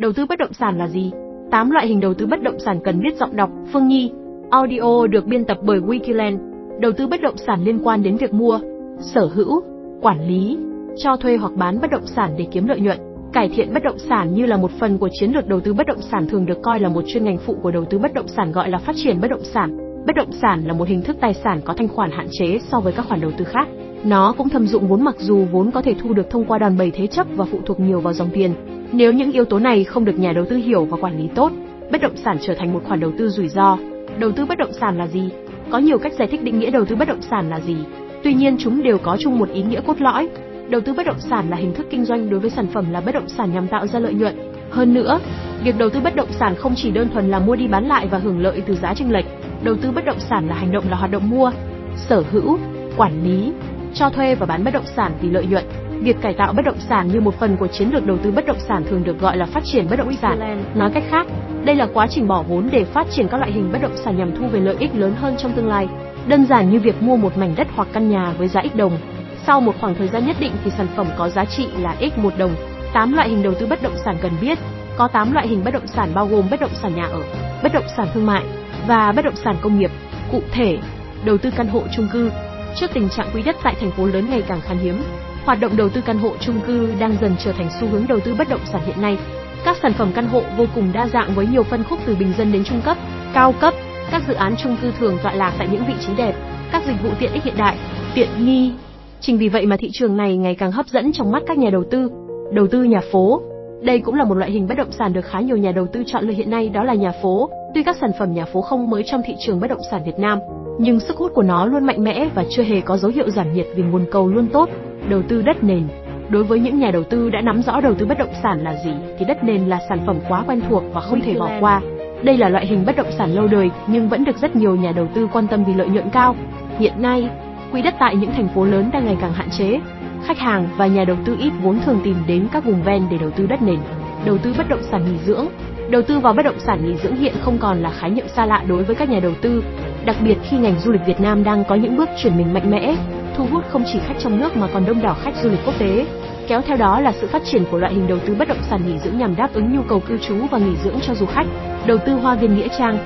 Đầu tư bất động sản là gì? 8 loại hình đầu tư bất động sản cần biết giọng đọc, Phương Nhi. Audio được biên tập bởi Wikiland. Đầu tư bất động sản liên quan đến việc mua, sở hữu, quản lý, cho thuê hoặc bán bất động sản để kiếm lợi nhuận. Cải thiện bất động sản như là một phần của chiến lược đầu tư bất động sản thường được coi là một chuyên ngành phụ của đầu tư bất động sản gọi là phát triển bất động sản. Bất động sản là một hình thức tài sản có thanh khoản hạn chế so với các khoản đầu tư khác. Nó cũng thâm dụng vốn mặc dù vốn có thể thu được thông qua đòn bẩy thế chấp và phụ thuộc nhiều vào dòng tiền. Nếu những yếu tố này không được nhà đầu tư hiểu và quản lý tốt, bất động sản trở thành một khoản đầu tư rủi ro. Đầu tư bất động sản là gì? Có nhiều cách giải thích định nghĩa đầu tư bất động sản là gì. Tuy nhiên chúng đều có chung một ý nghĩa cốt lõi. Đầu tư bất động sản là hình thức kinh doanh đối với sản phẩm là bất động sản nhằm tạo ra lợi nhuận. Hơn nữa, việc đầu tư bất động sản không chỉ đơn thuần là mua đi bán lại và hưởng lợi từ giá chênh lệch. Đầu tư bất động sản là hành động là hoạt động mua, sở hữu, quản lý, cho thuê và bán bất động sản vì lợi nhuận. Việc cải tạo bất động sản như một phần của chiến lược đầu tư bất động sản thường được gọi là phát triển bất động sản. Nói cách khác, đây là quá trình bỏ vốn để phát triển các loại hình bất động sản nhằm thu về lợi ích lớn hơn trong tương lai. Đơn giản như việc mua một mảnh đất hoặc căn nhà với giá x đồng. Sau một khoảng thời gian nhất định thì sản phẩm có giá trị là x một đồng. 8 loại hình đầu tư bất động sản cần biết. Có 8 loại hình bất động sản bao gồm bất động sản nhà ở, bất động sản thương mại và bất động sản công nghiệp. Cụ thể, đầu tư căn hộ chung cư, Trước tình trạng quỹ đất tại thành phố lớn ngày càng khan hiếm, hoạt động đầu tư căn hộ chung cư đang dần trở thành xu hướng đầu tư bất động sản hiện nay. Các sản phẩm căn hộ vô cùng đa dạng với nhiều phân khúc từ bình dân đến trung cấp, cao cấp. Các dự án chung cư thường tọa lạc tại những vị trí đẹp, các dịch vụ tiện ích hiện đại, tiện nghi. Chính vì vậy mà thị trường này ngày càng hấp dẫn trong mắt các nhà đầu tư. Đầu tư nhà phố, đây cũng là một loại hình bất động sản được khá nhiều nhà đầu tư chọn lựa hiện nay đó là nhà phố. Tuy các sản phẩm nhà phố không mới trong thị trường bất động sản Việt Nam, nhưng sức hút của nó luôn mạnh mẽ và chưa hề có dấu hiệu giảm nhiệt vì nguồn cầu luôn tốt. Đầu tư đất nền Đối với những nhà đầu tư đã nắm rõ đầu tư bất động sản là gì thì đất nền là sản phẩm quá quen thuộc và không thể bỏ qua. Đây là loại hình bất động sản lâu đời nhưng vẫn được rất nhiều nhà đầu tư quan tâm vì lợi nhuận cao. Hiện nay, quỹ đất tại những thành phố lớn đang ngày càng hạn chế. Khách hàng và nhà đầu tư ít vốn thường tìm đến các vùng ven để đầu tư đất nền. Đầu tư bất động sản nghỉ dưỡng Đầu tư vào bất động sản nghỉ dưỡng hiện không còn là khái niệm xa lạ đối với các nhà đầu tư, đặc biệt khi ngành du lịch Việt Nam đang có những bước chuyển mình mạnh mẽ, thu hút không chỉ khách trong nước mà còn đông đảo khách du lịch quốc tế. Kéo theo đó là sự phát triển của loại hình đầu tư bất động sản nghỉ dưỡng nhằm đáp ứng nhu cầu cư trú và nghỉ dưỡng cho du khách. Đầu tư hoa viên nghĩa trang.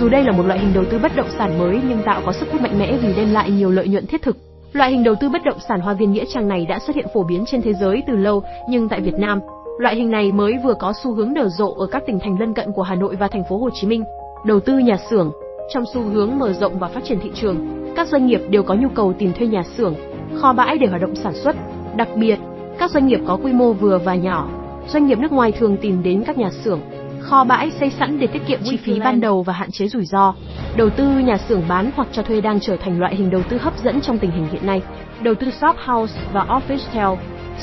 Dù đây là một loại hình đầu tư bất động sản mới nhưng tạo có sức hút mạnh mẽ vì đem lại nhiều lợi nhuận thiết thực. Loại hình đầu tư bất động sản hoa viên nghĩa trang này đã xuất hiện phổ biến trên thế giới từ lâu, nhưng tại Việt Nam, Loại hình này mới vừa có xu hướng nở rộ ở các tỉnh thành lân cận của Hà Nội và thành phố Hồ Chí Minh. Đầu tư nhà xưởng, trong xu hướng mở rộng và phát triển thị trường, các doanh nghiệp đều có nhu cầu tìm thuê nhà xưởng, kho bãi để hoạt động sản xuất. Đặc biệt, các doanh nghiệp có quy mô vừa và nhỏ, doanh nghiệp nước ngoài thường tìm đến các nhà xưởng, kho bãi xây sẵn để tiết kiệm chi phí ban đầu và hạn chế rủi ro. Đầu tư nhà xưởng bán hoặc cho thuê đang trở thành loại hình đầu tư hấp dẫn trong tình hình hiện nay. Đầu tư shop house và office tel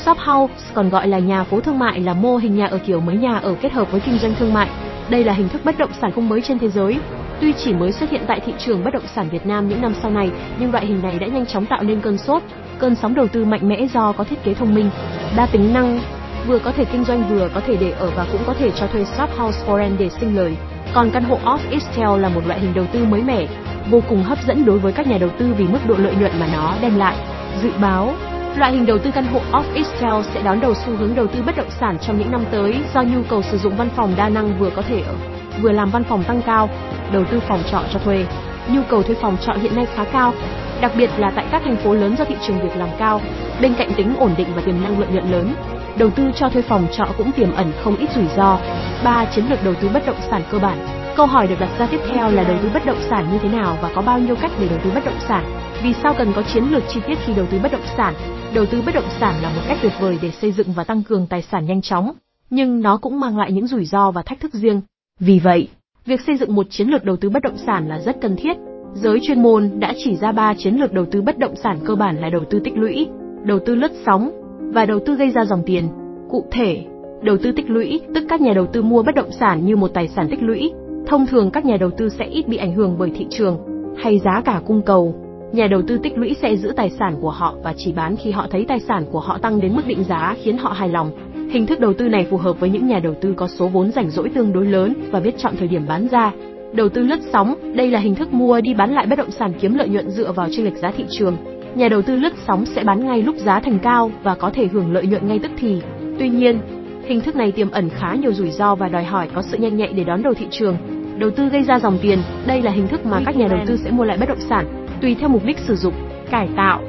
Shop house, còn gọi là nhà phố thương mại là mô hình nhà ở kiểu mới nhà ở kết hợp với kinh doanh thương mại. Đây là hình thức bất động sản không mới trên thế giới. Tuy chỉ mới xuất hiện tại thị trường bất động sản Việt Nam những năm sau này, nhưng loại hình này đã nhanh chóng tạo nên cơn sốt, cơn sóng đầu tư mạnh mẽ do có thiết kế thông minh, đa tính năng, vừa có thể kinh doanh vừa có thể để ở và cũng có thể cho thuê shop house for rent để sinh lời. Còn căn hộ office tel là một loại hình đầu tư mới mẻ, vô cùng hấp dẫn đối với các nhà đầu tư vì mức độ lợi nhuận mà nó đem lại. Dự báo Loại hình đầu tư căn hộ office tel sẽ đón đầu xu hướng đầu tư bất động sản trong những năm tới do nhu cầu sử dụng văn phòng đa năng vừa có thể ở, vừa làm văn phòng tăng cao, đầu tư phòng trọ cho thuê. Nhu cầu thuê phòng trọ hiện nay khá cao, đặc biệt là tại các thành phố lớn do thị trường việc làm cao, bên cạnh tính ổn định và tiềm năng lợi nhuận lớn. Đầu tư cho thuê phòng trọ cũng tiềm ẩn không ít rủi ro. Ba chiến lược đầu tư bất động sản cơ bản. Câu hỏi được đặt ra tiếp theo là đầu tư bất động sản như thế nào và có bao nhiêu cách để đầu tư bất động sản? Vì sao cần có chiến lược chi tiết khi đầu tư bất động sản? Đầu tư bất động sản là một cách tuyệt vời để xây dựng và tăng cường tài sản nhanh chóng, nhưng nó cũng mang lại những rủi ro và thách thức riêng. Vì vậy, việc xây dựng một chiến lược đầu tư bất động sản là rất cần thiết. Giới chuyên môn đã chỉ ra ba chiến lược đầu tư bất động sản cơ bản là đầu tư tích lũy, đầu tư lướt sóng và đầu tư gây ra dòng tiền. Cụ thể, đầu tư tích lũy tức các nhà đầu tư mua bất động sản như một tài sản tích lũy. Thông thường các nhà đầu tư sẽ ít bị ảnh hưởng bởi thị trường hay giá cả cung cầu Nhà đầu tư tích lũy sẽ giữ tài sản của họ và chỉ bán khi họ thấy tài sản của họ tăng đến mức định giá khiến họ hài lòng. Hình thức đầu tư này phù hợp với những nhà đầu tư có số vốn rảnh rỗi tương đối lớn và biết chọn thời điểm bán ra. Đầu tư lướt sóng, đây là hình thức mua đi bán lại bất động sản kiếm lợi nhuận dựa vào chênh lệch giá thị trường. Nhà đầu tư lướt sóng sẽ bán ngay lúc giá thành cao và có thể hưởng lợi nhuận ngay tức thì. Tuy nhiên, Hình thức này tiềm ẩn khá nhiều rủi ro và đòi hỏi có sự nhanh nhạy để đón đầu thị trường. Đầu tư gây ra dòng tiền, đây là hình thức mà các nhà đầu tư sẽ mua lại bất động sản, tùy theo mục đích sử dụng, cải tạo,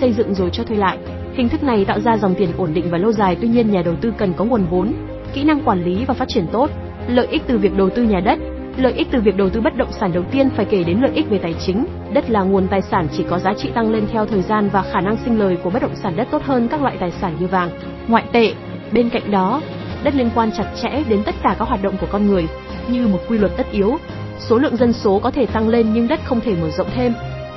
xây dựng rồi cho thuê lại. Hình thức này tạo ra dòng tiền ổn định và lâu dài, tuy nhiên nhà đầu tư cần có nguồn vốn, kỹ năng quản lý và phát triển tốt. Lợi ích từ việc đầu tư nhà đất, Lợi ích từ việc đầu tư bất động sản đầu tiên phải kể đến lợi ích về tài chính. Đất là nguồn tài sản chỉ có giá trị tăng lên theo thời gian và khả năng sinh lời của bất động sản đất tốt hơn các loại tài sản như vàng, ngoại tệ. Bên cạnh đó, đất liên quan chặt chẽ đến tất cả các hoạt động của con người, như một quy luật tất yếu. Số lượng dân số có thể tăng lên nhưng đất không thể mở rộng thêm.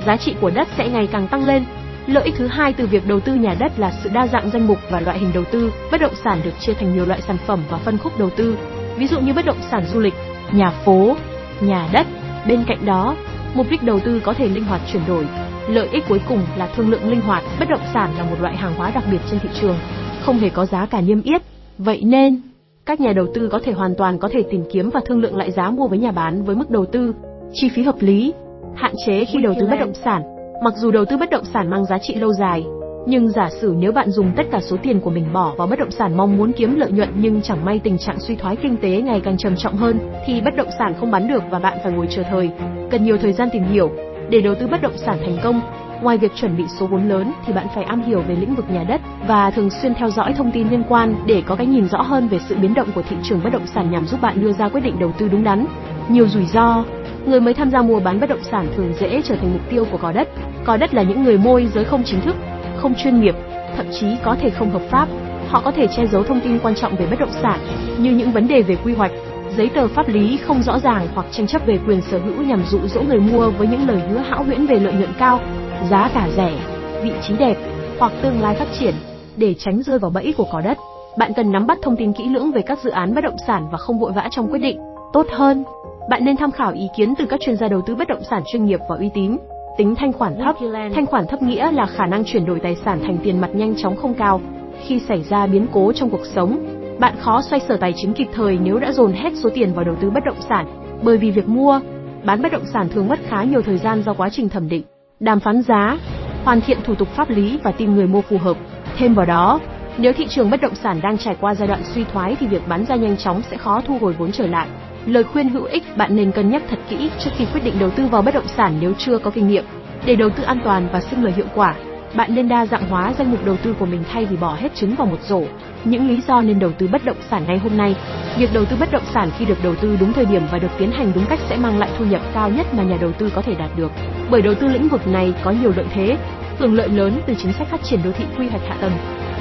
Giá trị của đất sẽ ngày càng tăng lên. Lợi ích thứ hai từ việc đầu tư nhà đất là sự đa dạng danh mục và loại hình đầu tư. Bất động sản được chia thành nhiều loại sản phẩm và phân khúc đầu tư. Ví dụ như bất động sản du lịch, nhà phố, nhà đất. Bên cạnh đó, mục đích đầu tư có thể linh hoạt chuyển đổi. Lợi ích cuối cùng là thương lượng linh hoạt, bất động sản là một loại hàng hóa đặc biệt trên thị trường, không hề có giá cả niêm yết. Vậy nên, các nhà đầu tư có thể hoàn toàn có thể tìm kiếm và thương lượng lại giá mua với nhà bán với mức đầu tư, chi phí hợp lý, hạn chế khi đầu tư bất động sản. Mặc dù đầu tư bất động sản mang giá trị lâu dài, nhưng giả sử nếu bạn dùng tất cả số tiền của mình bỏ vào bất động sản mong muốn kiếm lợi nhuận nhưng chẳng may tình trạng suy thoái kinh tế ngày càng trầm trọng hơn, thì bất động sản không bán được và bạn phải ngồi chờ thời, cần nhiều thời gian tìm hiểu. Để đầu tư bất động sản thành công, ngoài việc chuẩn bị số vốn lớn thì bạn phải am hiểu về lĩnh vực nhà đất và thường xuyên theo dõi thông tin liên quan để có cái nhìn rõ hơn về sự biến động của thị trường bất động sản nhằm giúp bạn đưa ra quyết định đầu tư đúng đắn. Nhiều rủi ro, người mới tham gia mua bán bất động sản thường dễ trở thành mục tiêu của cò đất. Cò đất là những người môi giới không chính thức, không chuyên nghiệp, thậm chí có thể không hợp pháp. Họ có thể che giấu thông tin quan trọng về bất động sản, như những vấn đề về quy hoạch, giấy tờ pháp lý không rõ ràng hoặc tranh chấp về quyền sở hữu nhằm dụ dỗ người mua với những lời hứa hão huyễn về lợi nhuận cao, giá cả rẻ, vị trí đẹp hoặc tương lai phát triển. Để tránh rơi vào bẫy của cò đất, bạn cần nắm bắt thông tin kỹ lưỡng về các dự án bất động sản và không vội vã trong quyết định. Tốt hơn, bạn nên tham khảo ý kiến từ các chuyên gia đầu tư bất động sản chuyên nghiệp và uy tín. Tính thanh khoản thấp, thanh khoản thấp nghĩa là khả năng chuyển đổi tài sản thành tiền mặt nhanh chóng không cao. Khi xảy ra biến cố trong cuộc sống, bạn khó xoay sở tài chính kịp thời nếu đã dồn hết số tiền vào đầu tư bất động sản, bởi vì việc mua, bán bất động sản thường mất khá nhiều thời gian do quá trình thẩm định, đàm phán giá, hoàn thiện thủ tục pháp lý và tìm người mua phù hợp. Thêm vào đó, nếu thị trường bất động sản đang trải qua giai đoạn suy thoái thì việc bán ra nhanh chóng sẽ khó thu hồi vốn trở lại. Lời khuyên hữu ích bạn nên cân nhắc thật kỹ trước khi quyết định đầu tư vào bất động sản nếu chưa có kinh nghiệm. Để đầu tư an toàn và sinh lời hiệu quả, bạn nên đa dạng hóa danh mục đầu tư của mình thay vì bỏ hết trứng vào một rổ. Những lý do nên đầu tư bất động sản ngay hôm nay. Việc đầu tư bất động sản khi được đầu tư đúng thời điểm và được tiến hành đúng cách sẽ mang lại thu nhập cao nhất mà nhà đầu tư có thể đạt được. Bởi đầu tư lĩnh vực này có nhiều lợi thế, hưởng lợi lớn từ chính sách phát triển đô thị quy hoạch hạ tầng.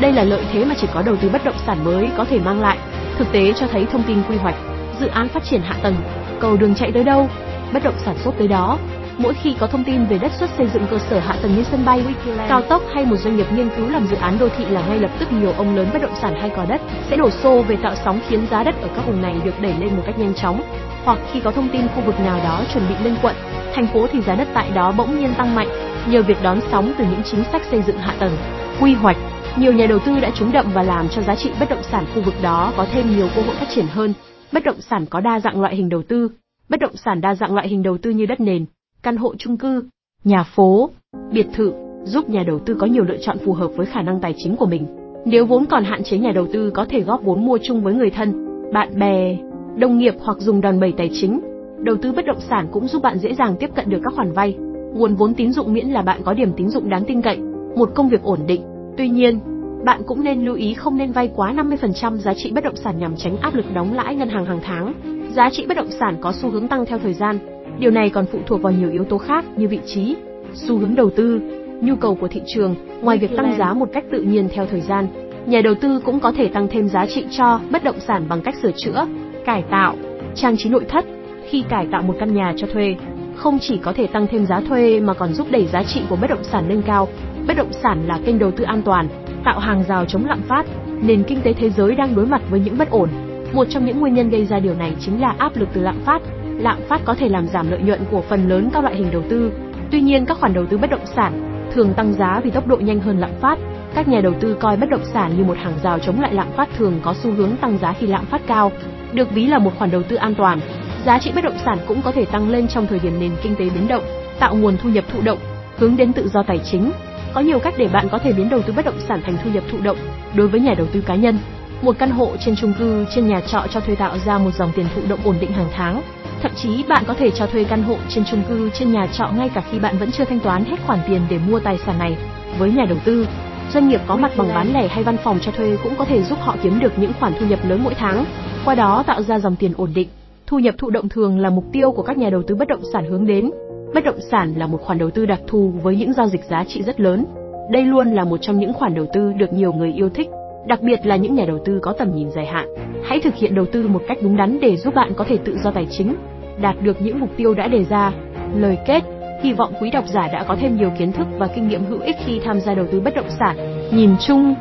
Đây là lợi thế mà chỉ có đầu tư bất động sản mới có thể mang lại. Thực tế cho thấy thông tin quy hoạch, dự án phát triển hạ tầng, cầu đường chạy tới đâu, bất động sản sốt tới đó. Mỗi khi có thông tin về đất xuất xây dựng cơ sở hạ tầng như sân bay, cao tốc hay một doanh nghiệp nghiên cứu làm dự án đô thị là ngay lập tức nhiều ông lớn bất động sản hay cò đất sẽ đổ xô về tạo sóng khiến giá đất ở các vùng này được đẩy lên một cách nhanh chóng. Hoặc khi có thông tin khu vực nào đó chuẩn bị lên quận, thành phố thì giá đất tại đó bỗng nhiên tăng mạnh nhờ việc đón sóng từ những chính sách xây dựng hạ tầng, quy hoạch. Nhiều nhà đầu tư đã trúng đậm và làm cho giá trị bất động sản khu vực đó có thêm nhiều cơ hội phát triển hơn. Bất động sản có đa dạng loại hình đầu tư. Bất động sản đa dạng loại hình đầu tư như đất nền, căn hộ chung cư, nhà phố, biệt thự, giúp nhà đầu tư có nhiều lựa chọn phù hợp với khả năng tài chính của mình. Nếu vốn còn hạn chế nhà đầu tư có thể góp vốn mua chung với người thân, bạn bè, đồng nghiệp hoặc dùng đòn bẩy tài chính. Đầu tư bất động sản cũng giúp bạn dễ dàng tiếp cận được các khoản vay, nguồn vốn tín dụng miễn là bạn có điểm tín dụng đáng tin cậy, một công việc ổn định. Tuy nhiên, bạn cũng nên lưu ý không nên vay quá 50% giá trị bất động sản nhằm tránh áp lực đóng lãi ngân hàng hàng tháng. Giá trị bất động sản có xu hướng tăng theo thời gian. Điều này còn phụ thuộc vào nhiều yếu tố khác như vị trí, xu hướng đầu tư, nhu cầu của thị trường. Ngoài việc tăng giá một cách tự nhiên theo thời gian, nhà đầu tư cũng có thể tăng thêm giá trị cho bất động sản bằng cách sửa chữa, cải tạo, trang trí nội thất. Khi cải tạo một căn nhà cho thuê, không chỉ có thể tăng thêm giá thuê mà còn giúp đẩy giá trị của bất động sản lên cao. Bất động sản là kênh đầu tư an toàn, tạo hàng rào chống lạm phát. Nền kinh tế thế giới đang đối mặt với những bất ổn. Một trong những nguyên nhân gây ra điều này chính là áp lực từ lạm phát. Lạm phát có thể làm giảm lợi nhuận của phần lớn các loại hình đầu tư. Tuy nhiên các khoản đầu tư bất động sản thường tăng giá vì tốc độ nhanh hơn lạm phát. Các nhà đầu tư coi bất động sản như một hàng rào chống lại lạm phát thường có xu hướng tăng giá khi lạm phát cao, được ví là một khoản đầu tư an toàn. Giá trị bất động sản cũng có thể tăng lên trong thời điểm nền kinh tế biến động, tạo nguồn thu nhập thụ động, hướng đến tự do tài chính. Có nhiều cách để bạn có thể biến đầu tư bất động sản thành thu nhập thụ động đối với nhà đầu tư cá nhân. Một căn hộ trên chung cư, trên nhà trọ cho thuê tạo ra một dòng tiền thụ động ổn định hàng tháng. Thậm chí bạn có thể cho thuê căn hộ trên chung cư, trên nhà trọ ngay cả khi bạn vẫn chưa thanh toán hết khoản tiền để mua tài sản này. Với nhà đầu tư, doanh nghiệp có mặt bằng bán lẻ hay văn phòng cho thuê cũng có thể giúp họ kiếm được những khoản thu nhập lớn mỗi tháng, qua đó tạo ra dòng tiền ổn định. Thu nhập thụ động thường là mục tiêu của các nhà đầu tư bất động sản hướng đến. Bất động sản là một khoản đầu tư đặc thù với những giao dịch giá trị rất lớn. Đây luôn là một trong những khoản đầu tư được nhiều người yêu thích, đặc biệt là những nhà đầu tư có tầm nhìn dài hạn. Hãy thực hiện đầu tư một cách đúng đắn để giúp bạn có thể tự do tài chính, đạt được những mục tiêu đã đề ra. Lời kết, hy vọng quý độc giả đã có thêm nhiều kiến thức và kinh nghiệm hữu ích khi tham gia đầu tư bất động sản. Nhìn chung,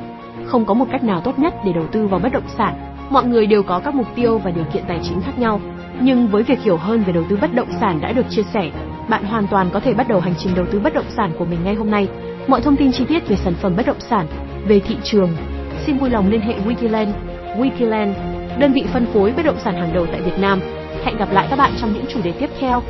không có một cách nào tốt nhất để đầu tư vào bất động sản. Mọi người đều có các mục tiêu và điều kiện tài chính khác nhau. Nhưng với việc hiểu hơn về đầu tư bất động sản đã được chia sẻ, bạn hoàn toàn có thể bắt đầu hành trình đầu tư bất động sản của mình ngay hôm nay. Mọi thông tin chi tiết về sản phẩm bất động sản, về thị trường, xin vui lòng liên hệ Wikiland. Wikiland, đơn vị phân phối bất động sản hàng đầu tại Việt Nam. Hẹn gặp lại các bạn trong những chủ đề tiếp theo.